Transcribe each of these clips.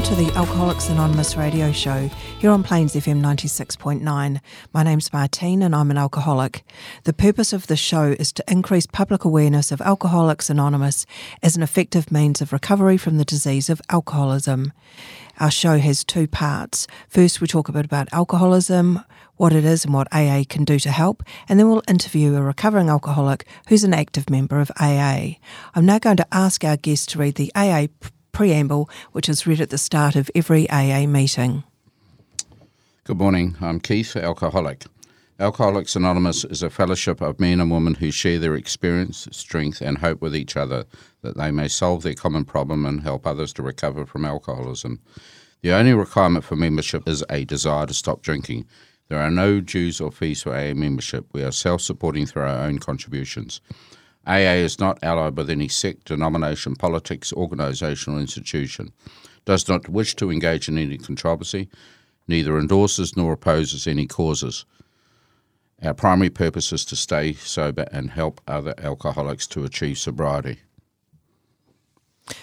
Welcome to the Alcoholics Anonymous radio show here on Plains FM 96.9. My name's Martine and I'm an alcoholic. The purpose of the show is to increase public awareness of Alcoholics Anonymous as an effective means of recovery from the disease of alcoholism. Our show has two parts. First, we talk a bit about alcoholism, what it is and what AA can do to help, and then we'll interview a recovering alcoholic who's an active member of AA. I'm now going to ask our guest to read the AA preamble, which is read at the start of every AA meeting. Good morning. I'm Keith, alcoholic. Alcoholics Anonymous is a fellowship of men and women who share their experience, strength, and hope with each other that they may solve their common problem and help others to recover from alcoholism. The only requirement for membership is a desire to stop drinking. There are no dues or fees for AA membership. We are self supporting through our own contributions. AA is not allied with any sect, denomination, politics, organisation, or institution, does not wish to engage in any controversy, neither endorses nor opposes any causes. Our primary purpose is to stay sober and help other alcoholics to achieve sobriety.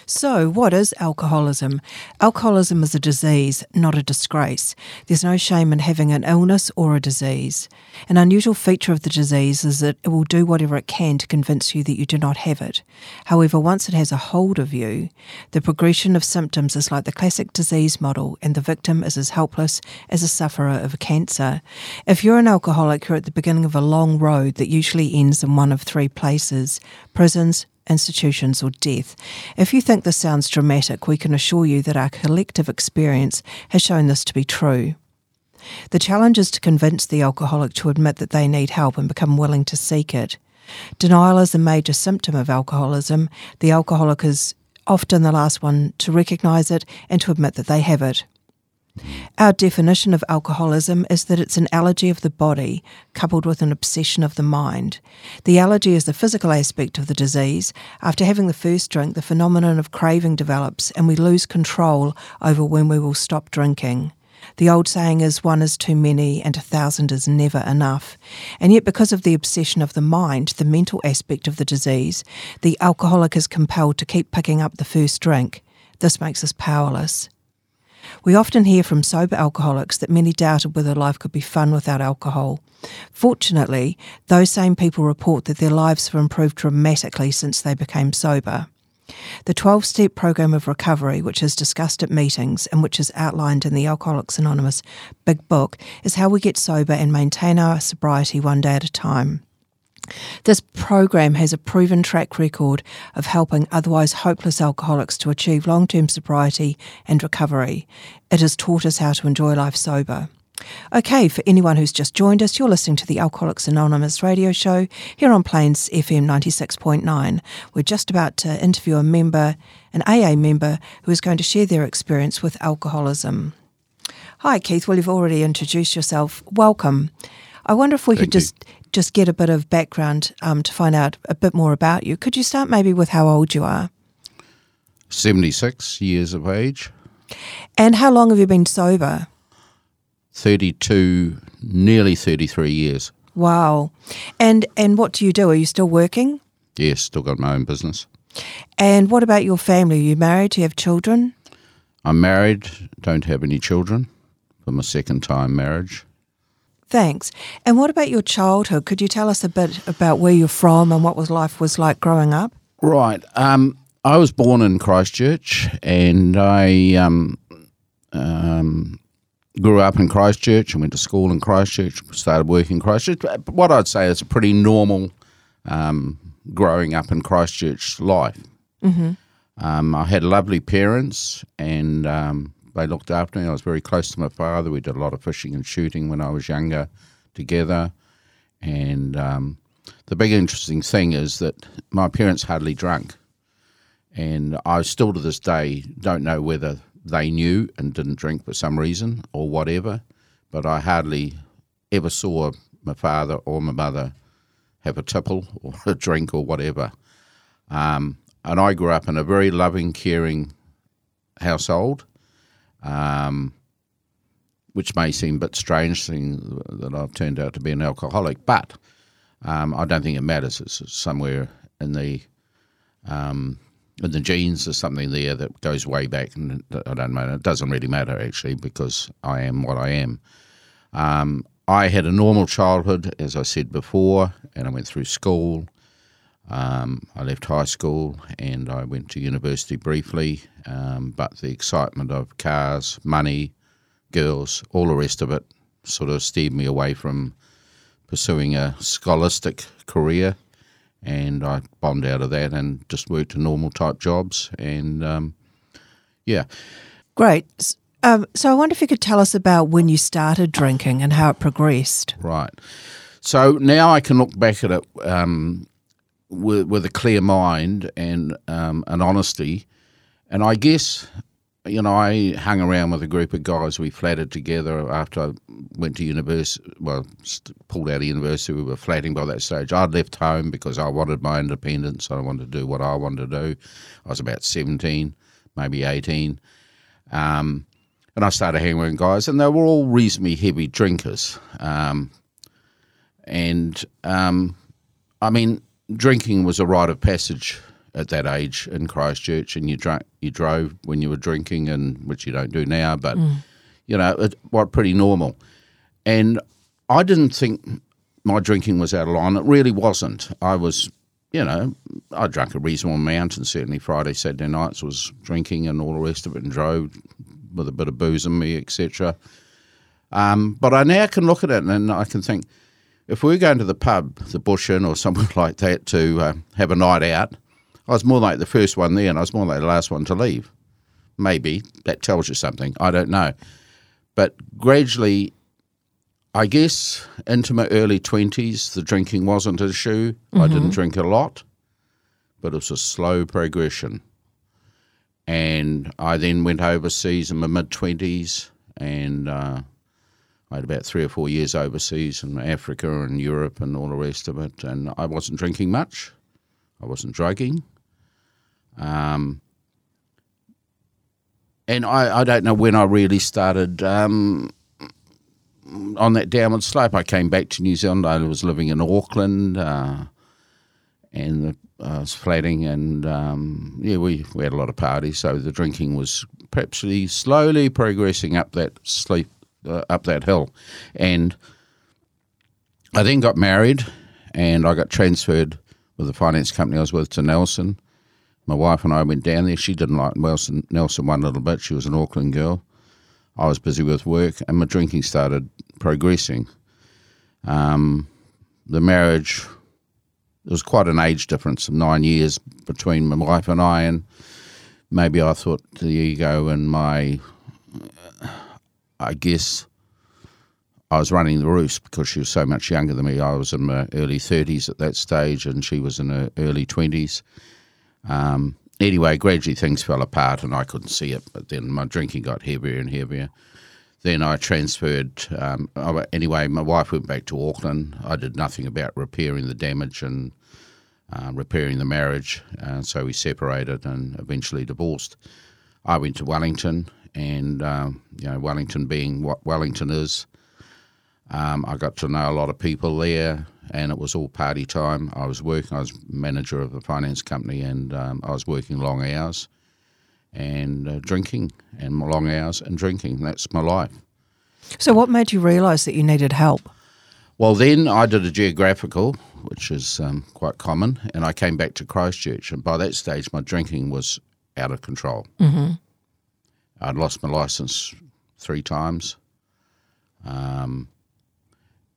So, what is alcoholism? Alcoholism is a disease, not a disgrace. There's no shame in having an illness or a disease. An unusual feature of the disease is that it will do whatever it can to convince you that you do not have it. However, once it has a hold of you, the progression of symptoms is like the classic disease model, and the victim is as helpless as a sufferer of cancer. If you're an alcoholic, you're at the beginning of a long road that usually ends in one of three places prisons, institutions, or death. If you think this sounds dramatic, we can assure you that our collective experience has shown this to be true. The challenge is to convince the alcoholic to admit that they need help and become willing to seek it. Denial is a major symptom of alcoholism. The alcoholic is often the last one to recognise it and to admit that they have it. Our definition of alcoholism is that it's an allergy of the body coupled with an obsession of the mind. The allergy is the physical aspect of the disease. After having the first drink, the phenomenon of craving develops and we lose control over when we will stop drinking. The old saying is one is too many and a thousand is never enough. And yet, because of the obsession of the mind, the mental aspect of the disease, the alcoholic is compelled to keep picking up the first drink. This makes us powerless. We often hear from sober alcoholics that many doubted whether life could be fun without alcohol. Fortunately, those same people report that their lives have improved dramatically since they became sober. The 12 step program of recovery, which is discussed at meetings and which is outlined in the Alcoholics Anonymous Big Book, is how we get sober and maintain our sobriety one day at a time. This program has a proven track record of helping otherwise hopeless alcoholics to achieve long term sobriety and recovery. It has taught us how to enjoy life sober. Okay, for anyone who's just joined us, you're listening to the Alcoholics Anonymous radio show here on Plains FM 96.9. We're just about to interview a member, an AA member, who is going to share their experience with alcoholism. Hi, Keith. Well, you've already introduced yourself. Welcome. I wonder if we Thank could just just get a bit of background um, to find out a bit more about you. Could you start maybe with how old you are 76 years of age, and how long have you been sober? 32, nearly 33 years. Wow. And and what do you do? Are you still working? Yes, still got my own business. And what about your family? Are you married? Do you have children? I'm married, don't have any children from a second time marriage. Thanks. And what about your childhood? Could you tell us a bit about where you're from and what was life was like growing up? Right. Um, I was born in Christchurch and I um, um, grew up in Christchurch and went to school in Christchurch, started working in Christchurch. But What I'd say is a pretty normal um, growing up in Christchurch life. Mm-hmm. Um, I had lovely parents and um, they looked after me. I was very close to my father. We did a lot of fishing and shooting when I was younger together. And um, the big interesting thing is that my parents hardly drank. And I still to this day don't know whether they knew and didn't drink for some reason or whatever, but I hardly ever saw my father or my mother have a tipple or a drink or whatever. Um, and I grew up in a very loving, caring household, um, which may seem a bit strange, seeing that I've turned out to be an alcoholic, but um, I don't think it matters. It's somewhere in the um, in the genes. There's something there that goes way back, and I don't know. It doesn't really matter actually because I am what I am. Um, I had a normal childhood, as I said before, and I went through school. Um, I left high school and I went to university briefly, um, but the excitement of cars, money, girls, all the rest of it sort of steered me away from pursuing a scholastic career. And I bombed out of that and just worked in normal type jobs. And um, yeah. Great. Um, so I wonder if you could tell us about when you started drinking and how it progressed. Right. So now I can look back at it um, with, with a clear mind and um, an honesty. And I guess, you know, I hung around with a group of guys. We flatted together after I went to university. Well, pulled out of university. We were flatting by that stage. I'd left home because I wanted my independence. I wanted to do what I wanted to do. I was about 17, maybe 18. Um, and I started hanging with guys, and they were all reasonably heavy drinkers. Um, and um, I mean, drinking was a rite of passage at that age in Christchurch, and you drank, you drove when you were drinking, and which you don't do now, but mm. you know, it was pretty normal. And I didn't think my drinking was out of line. It really wasn't. I was, you know, I drank a reasonable amount, and certainly Friday, Saturday nights was drinking and all the rest of it, and drove with a bit of booze in me, etc. Um, but I now can look at it and I can think if we were going to the pub, the Bush Inn or somewhere like that to uh, have a night out, I was more like the first one there and I was more like the last one to leave. Maybe that tells you something. I don't know. But gradually, I guess into my early 20s, the drinking wasn't an issue. Mm-hmm. I didn't drink a lot, but it was a slow progression. And I then went overseas in my mid 20s and uh, I had about three or four years overseas in Africa and Europe and all the rest of it. And I wasn't drinking much. I wasn't drugging. Um, and I, I don't know when I really started um, on that downward slope. I came back to New Zealand. I was living in Auckland, uh, and the, I was flatting, and um, yeah, we, we had a lot of parties. So the drinking was perhaps slowly progressing up that sleep uh, up that hill. And I then got married and I got transferred with the finance company I was with to Nelson. My wife and I went down there. She didn't like Nelson, Nelson one little bit. She was an Auckland girl. I was busy with work and my drinking started progressing. Um, the marriage, there was quite an age difference of nine years between my wife and I, and maybe I thought the ego and my I guess I was running the roost because she was so much younger than me. I was in my early 30s at that stage, and she was in her early 20s. Um, anyway, gradually things fell apart, and I couldn't see it. But then my drinking got heavier and heavier. Then I transferred. Um, anyway, my wife went back to Auckland. I did nothing about repairing the damage and uh, repairing the marriage, uh, so we separated and eventually divorced. I went to Wellington and um, you know Wellington being what Wellington is. Um, I got to know a lot of people there, and it was all party time. I was working. I was manager of a finance company, and um, I was working long hours, and uh, drinking, and long hours and drinking. That's my life. So, what made you realise that you needed help? Well, then I did a geographical, which is um, quite common, and I came back to Christchurch, and by that stage, my drinking was out of control. Mm-hmm. I'd lost my license three times. Um,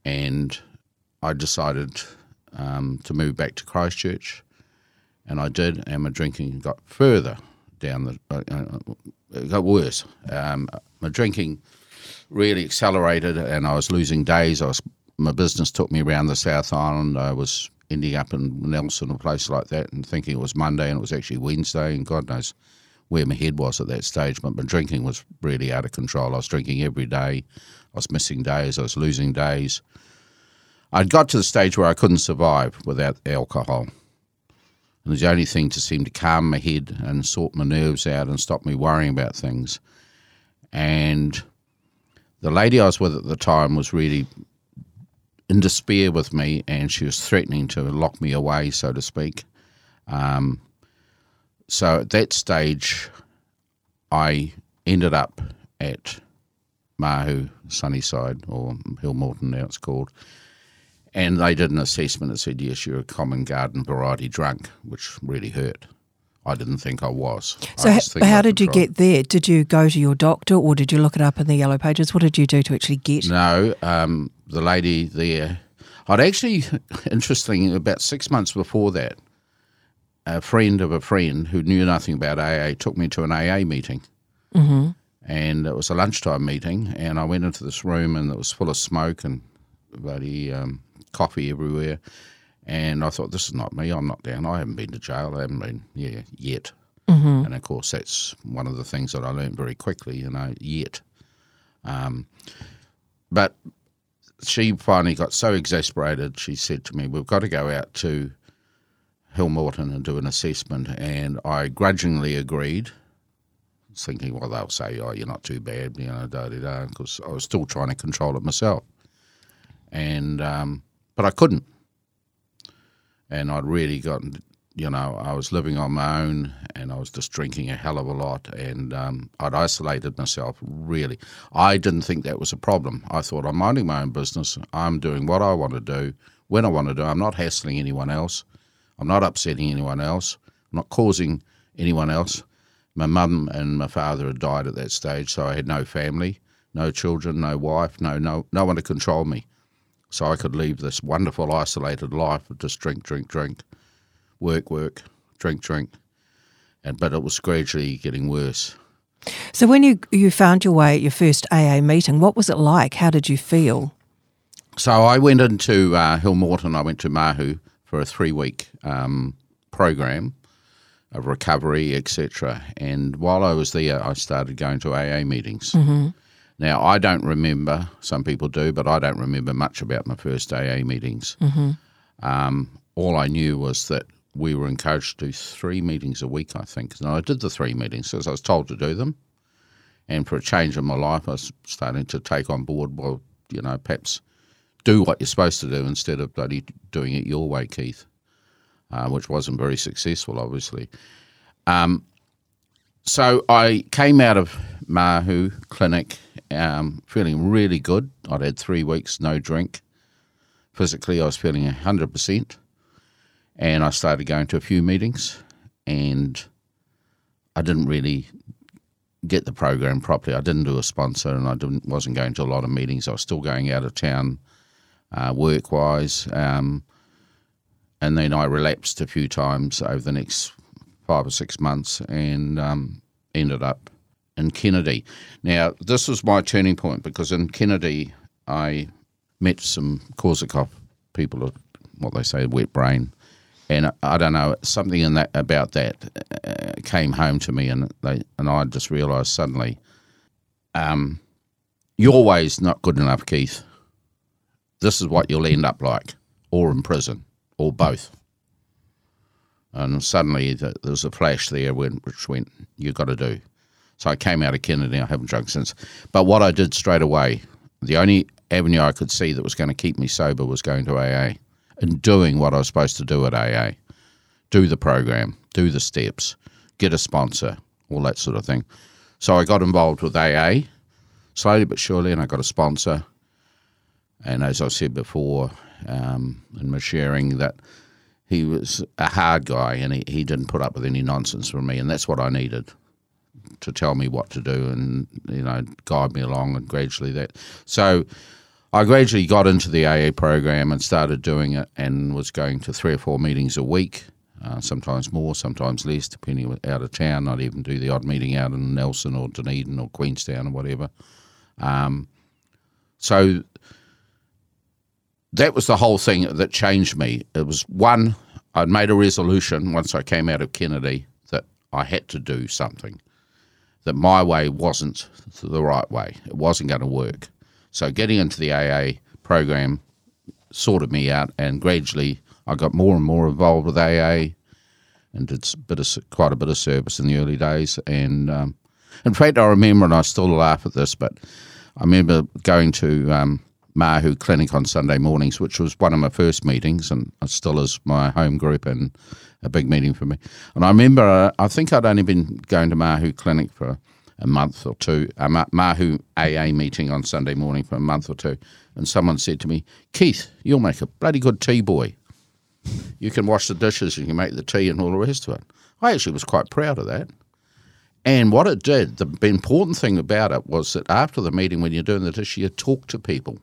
and I decided um, to move back to Christchurch, and I did, and my drinking got further down the. Uh, uh it got worse. Um, my drinking really accelerated, and I was losing days. I was my business took me around the South Island. I was ending up in Nelson, a place like that, and thinking it was Monday and it was actually Wednesday, and God knows where my head was at that stage. But my drinking was really out of control. I was drinking every day. I was missing days. I was losing days. I'd got to the stage where I couldn't survive without alcohol. And it was the only thing to seem to calm my head and sort my nerves out and stop me worrying about things. And the lady I was with at the time was really in despair with me, and she was threatening to lock me away, so to speak. Um, so at that stage, I ended up at Mahu Sunnyside, or Hillmorton now it's called, and they did an assessment that said, yes, you're a common garden variety drunk, which really hurt. I didn't think I was. So, I h- just think how did you get there? Did you go to your doctor or did you look it up in the yellow pages? What did you do to actually get? No, um, the lady there. I'd actually, interesting, about six months before that, a friend of a friend who knew nothing about AA took me to an AA meeting. Mm-hmm. And it was a lunchtime meeting, and I went into this room, and it was full of smoke and bloody um, coffee everywhere. And I thought, this is not me. I'm not down. I haven't been to jail. I haven't been, yeah, yet. Mm-hmm. And of course, that's one of the things that I learned very quickly, you know, yet. Um, but she finally got so exasperated, she said to me, We've got to go out to Hillmorton and do an assessment. And I grudgingly agreed, thinking, Well, they'll say, Oh, you're not too bad, you know, da da da, because I was still trying to control it myself. And, um, but I couldn't. And I'd really gotten, you know, I was living on my own and I was just drinking a hell of a lot and um, I'd isolated myself really. I didn't think that was a problem. I thought I'm minding my own business. I'm doing what I want to do when I want to do. I'm not hassling anyone else. I'm not upsetting anyone else. I'm not causing anyone else. My mum and my father had died at that stage, so I had no family, no children, no wife, no no no one to control me. So I could leave this wonderful isolated life of just drink, drink, drink, work, work, drink, drink. And but it was gradually getting worse. So, when you, you found your way at your first AA meeting, what was it like? How did you feel? So I went into uh, Hillmorton. I went to Mahu for a three week um, program of recovery, etc. And while I was there, I started going to AA meetings. Now I don't remember. Some people do, but I don't remember much about my first AA meetings. Um, all I knew was that we were encouraged to do three meetings a week. I think, and I did the three meetings because I was told to do them. And for a change in my life, I was starting to take on board. Well, you know, perhaps do what you're supposed to do instead of bloody doing it your way, Keith, uh, which wasn't very successful, obviously. Um, so I came out of Mahu Clinic um, feeling really good. I'd had three weeks no drink. Physically, I was feeling 100%. And I started going to a few meetings, and I didn't really get the program properly. I didn't do a sponsor, and I didn't wasn't going to a lot of meetings. I was still going out of town uh, work wise. Um, and then I relapsed a few times over the next five or six months and um, ended up in Kennedy. Now, this was my turning point because in Kennedy, I met some Korsakoff people, of what they say, wet brain. And I don't know, something in that about that uh, came home to me, and they and I just realised suddenly, um, your way's not good enough, Keith this is what you'll end up like, or in prison, or both. And suddenly th- there was a flash there when, which went, you've got to do. So I came out of Kennedy. I haven't drunk since. But what I did straight away, the only avenue I could see that was going to keep me sober was going to AA and doing what I was supposed to do at AA do the program, do the steps, get a sponsor, all that sort of thing. So I got involved with AA slowly but surely, and I got a sponsor. And as I said before um, in my sharing, that he was a hard guy and he, he didn't put up with any nonsense from me, and that's what I needed to tell me what to do and you know guide me along and gradually that. So I gradually got into the AA program and started doing it, and was going to three or four meetings a week. Uh, sometimes more, sometimes less, depending out of town. I'd even do the odd meeting out in Nelson or Dunedin or Queenstown or whatever. Um, so that was the whole thing that changed me. It was one, I'd made a resolution once I came out of Kennedy that I had to do something, that my way wasn't the right way. It wasn't going to work. So getting into the AA program sorted me out, and gradually I got more and more involved with AA and did a bit of, quite a bit of service in the early days. And um, in fact, I remember, and I still laugh at this, but I remember going to um, Mahu Clinic on Sunday mornings, which was one of my first meetings, and still is my home group and a big meeting for me. And I remember, uh, I think I'd only been going to Mahu Clinic for a month or two, a Mahu AA meeting on Sunday morning for a month or two, and someone said to me, Keith, you'll make a bloody good tea boy. You can wash the dishes, and you can make the tea, and all the rest of it. I actually was quite proud of that. And what it did, the important thing about it was that after the meeting, when you're doing the dish, you talk to people.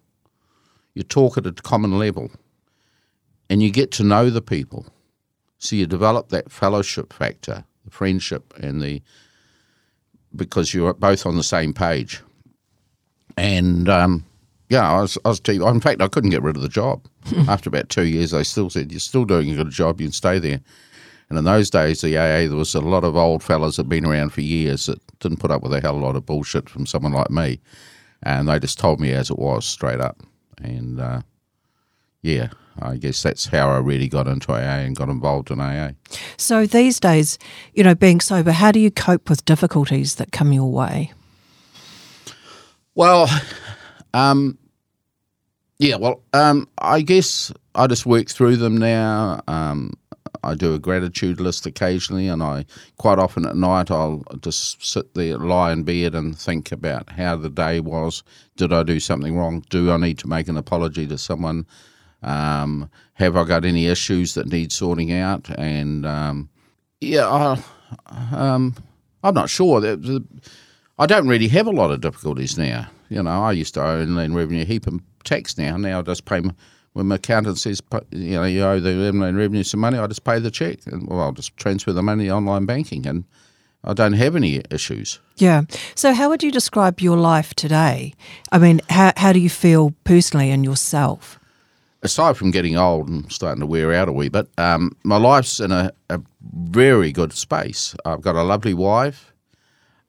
You talk at a common level and you get to know the people. So you develop that fellowship factor, the friendship, and the because you're both on the same page. And um, yeah, I was, I was, in fact, I couldn't get rid of the job. After about two years, they still said, You're still doing a good job, you can stay there. And in those days, the AA, there was a lot of old fellas that had been around for years that didn't put up with a hell of a lot of bullshit from someone like me. And they just told me as it was, straight up. And uh, yeah, I guess that's how I really got into AA and got involved in AA. So these days, you know, being sober, how do you cope with difficulties that come your way? Well, um, yeah, well, um, I guess I just work through them now. Um, I do a gratitude list occasionally, and I quite often at night I'll just sit there, lie in bed, and think about how the day was. Did I do something wrong? Do I need to make an apology to someone? Um, have I got any issues that need sorting out? And um, yeah, I, um, I'm not sure. I don't really have a lot of difficulties now. You know, I used to owe inland revenue heap of tax now. Now I just pay. When my accountant says, you know, you owe the inland revenue some money, I just pay the check, and well, I'll just transfer the money online banking, and I don't have any issues. Yeah. So, how would you describe your life today? I mean, how how do you feel personally and yourself? Aside from getting old and starting to wear out a wee bit, um, my life's in a, a very good space. I've got a lovely wife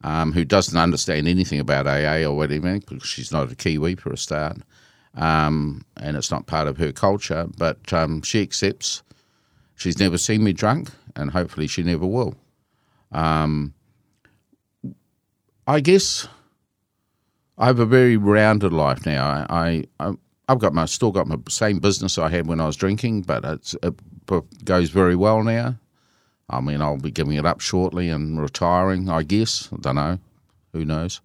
um, who doesn't understand anything about AA or whatever because she's not a Kiwi for a start, um, and it's not part of her culture. But um, she accepts. She's never seen me drunk, and hopefully she never will. Um, I guess I have a very rounded life now. I, I I've got my still got my same business I had when I was drinking, but it goes very well now. I mean, I'll be giving it up shortly and retiring, I guess. I don't know. Who knows?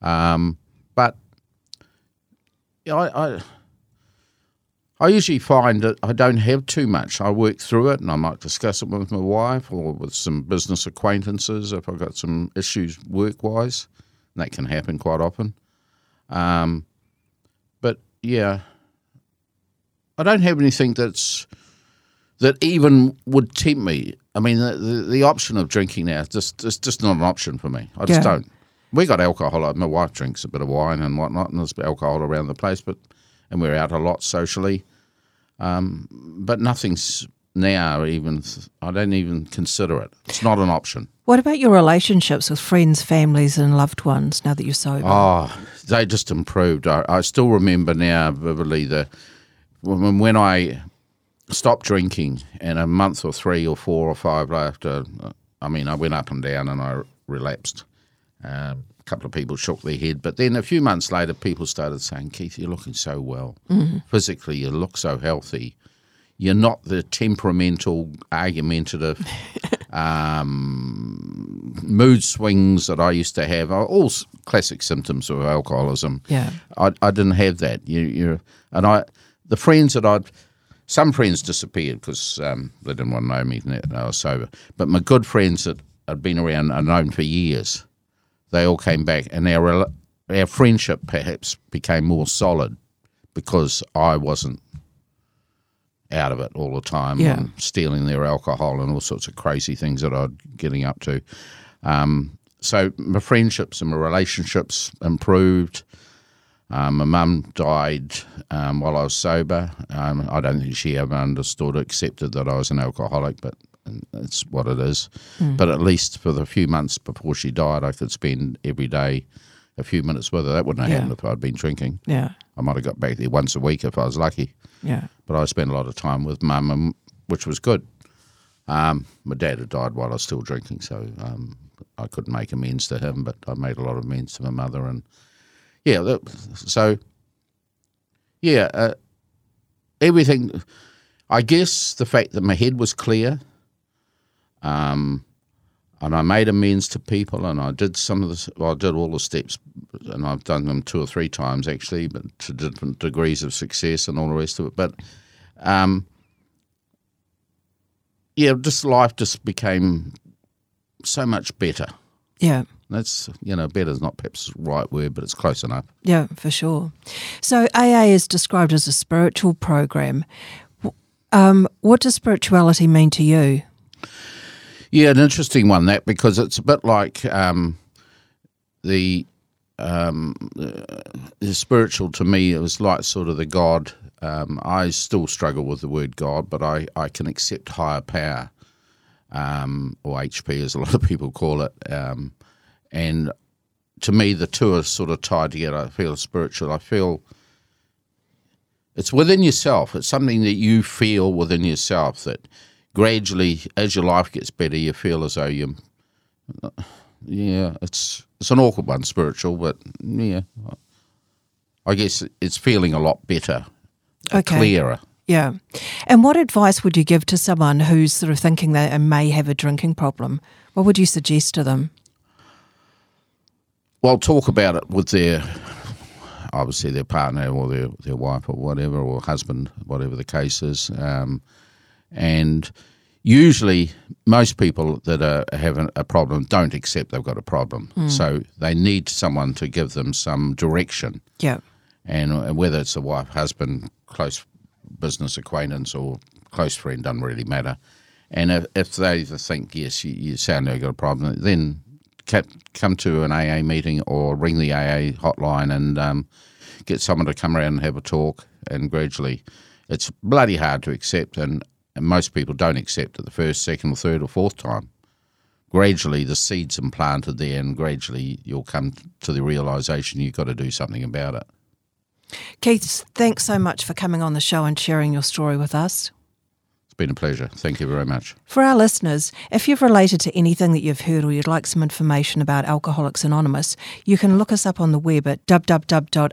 Um, I, I, I usually find that I don't have too much. I work through it and I might discuss it with my wife or with some business acquaintances if I've got some issues work wise. That can happen quite often. Um, but yeah, I don't have anything that's that even would tempt me. I mean, the, the, the option of drinking now is just it's just not an option for me. I just yeah. don't. We got alcohol. My wife drinks a bit of wine and whatnot, and there's alcohol around the place. But and we're out a lot socially. Um, but nothing's now even. I don't even consider it. It's not an option. What about your relationships with friends, families, and loved ones now that you're sober? Oh, they just improved. I, I still remember now vividly the when, when I stopped drinking, and a month or three or four or five after, I mean, I went up and down and I relapsed. Um, a couple of people shook their head, but then a few months later, people started saying, "Keith, you're looking so well. Mm-hmm. Physically, you look so healthy. You're not the temperamental, argumentative." um, mood swings that I used to have, all classic symptoms of alcoholism. Yeah, I, I didn't have that. You, you, and I, the friends that I'd some friends disappeared because um, they didn't want to know me when I was sober. But my good friends that had been around and known for years, they all came back, and our our friendship perhaps became more solid because I wasn't out of it all the time, yeah. and stealing their alcohol and all sorts of crazy things that I'd getting up to. Um, so my friendships and my relationships improved. Um, my mum died um, while I was sober. Um, I don't think she ever understood, or accepted that I was an alcoholic, but it's what it is. Hmm. But at least for the few months before she died, I could spend every day a few minutes with her. That wouldn't have Yeah. happened if I'd been drinking. Yeah. I might have got back there once a week if I was lucky. Yeah. But I spent a lot of time with mum, and- which was good. Um, my dad had died while I was still drinking, so um, I couldn't make amends to him, but I made a lot of amends to my mother. And yeah, that, so yeah, uh, everything. I guess the fact that my head was clear, um, and I made amends to people, and I did some of the, well, I did all the steps, and I've done them two or three times actually, but to different degrees of success and all the rest of it. But um, yeah, just life just became so much better. Yeah. That's you know, better is not perhaps the right word, but it's close enough. Yeah, for sure. So AA is described as a spiritual program. Um, what does spirituality mean to you? Yeah, an interesting one that because it's a bit like um, the um, uh, the spiritual to me. It was like sort of the God. Um, I still struggle with the word God, but I, I can accept higher power, um, or HP as a lot of people call it. Um, and to me, the two are sort of tied together. I feel spiritual. I feel it's within yourself. It's something that you feel within yourself that gradually, as your life gets better, you feel as though you, yeah, it's it's an awkward one, spiritual, but yeah, I guess it's feeling a lot better, Okay. clearer. Yeah. And what advice would you give to someone who's sort of thinking they may have a drinking problem? What would you suggest to them? Well, talk about it with their, obviously their partner or their their wife or whatever, or husband, whatever the case is, um, and usually most people that are having a problem don't accept they've got a problem, so they need someone to give them some direction. Yeah. and uh, whether it's a wife, husband, close business acquaintance, or close friend doesn't really matter. And if, if they think yes, you, you sound like you've got a problem, then come to an AA meeting or ring the AA hotline and um, get someone to come around and have a talk. And gradually, it's bloody hard to accept, and, and most people don't accept it the first, second, or third, or fourth time. Gradually, the seeds implanted there, and gradually you'll come to the realization you've got to do something about it. Keith, thanks so much for coming on the show and sharing your story with us. It's been a pleasure. Thank you very much. For our listeners, if you've related to anything that you've heard or you'd like some information about Alcoholics Anonymous, you can look us up on the web at www.aa.org.nz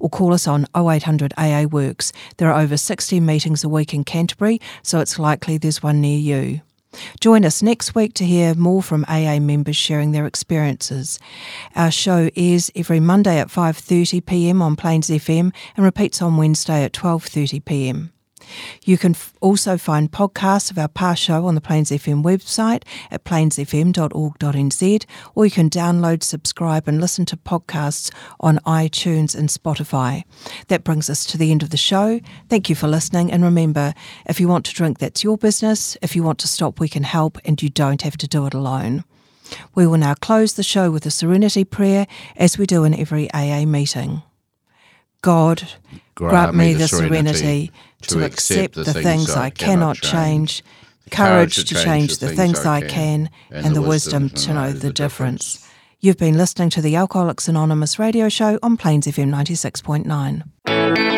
or call us on 0800 AA Works. There are over 60 meetings a week in Canterbury, so it's likely there's one near you. Join us next week to hear more from AA members sharing their experiences. Our show airs every Monday at 5:30 p.m. on Plains FM and repeats on Wednesday at 12:30 p.m. You can f- also find podcasts of our past show on the Plains FM website at plainsfm.org.nz, or you can download, subscribe, and listen to podcasts on iTunes and Spotify. That brings us to the end of the show. Thank you for listening, and remember if you want to drink, that's your business. If you want to stop, we can help, and you don't have to do it alone. We will now close the show with a serenity prayer, as we do in every AA meeting. God, grant, me the serenity to accept the things I cannot change, courage to change the things I can, and the wisdom to know the difference. You've been listening to the Alcoholics Anonymous radio show on Plains FM 96.9.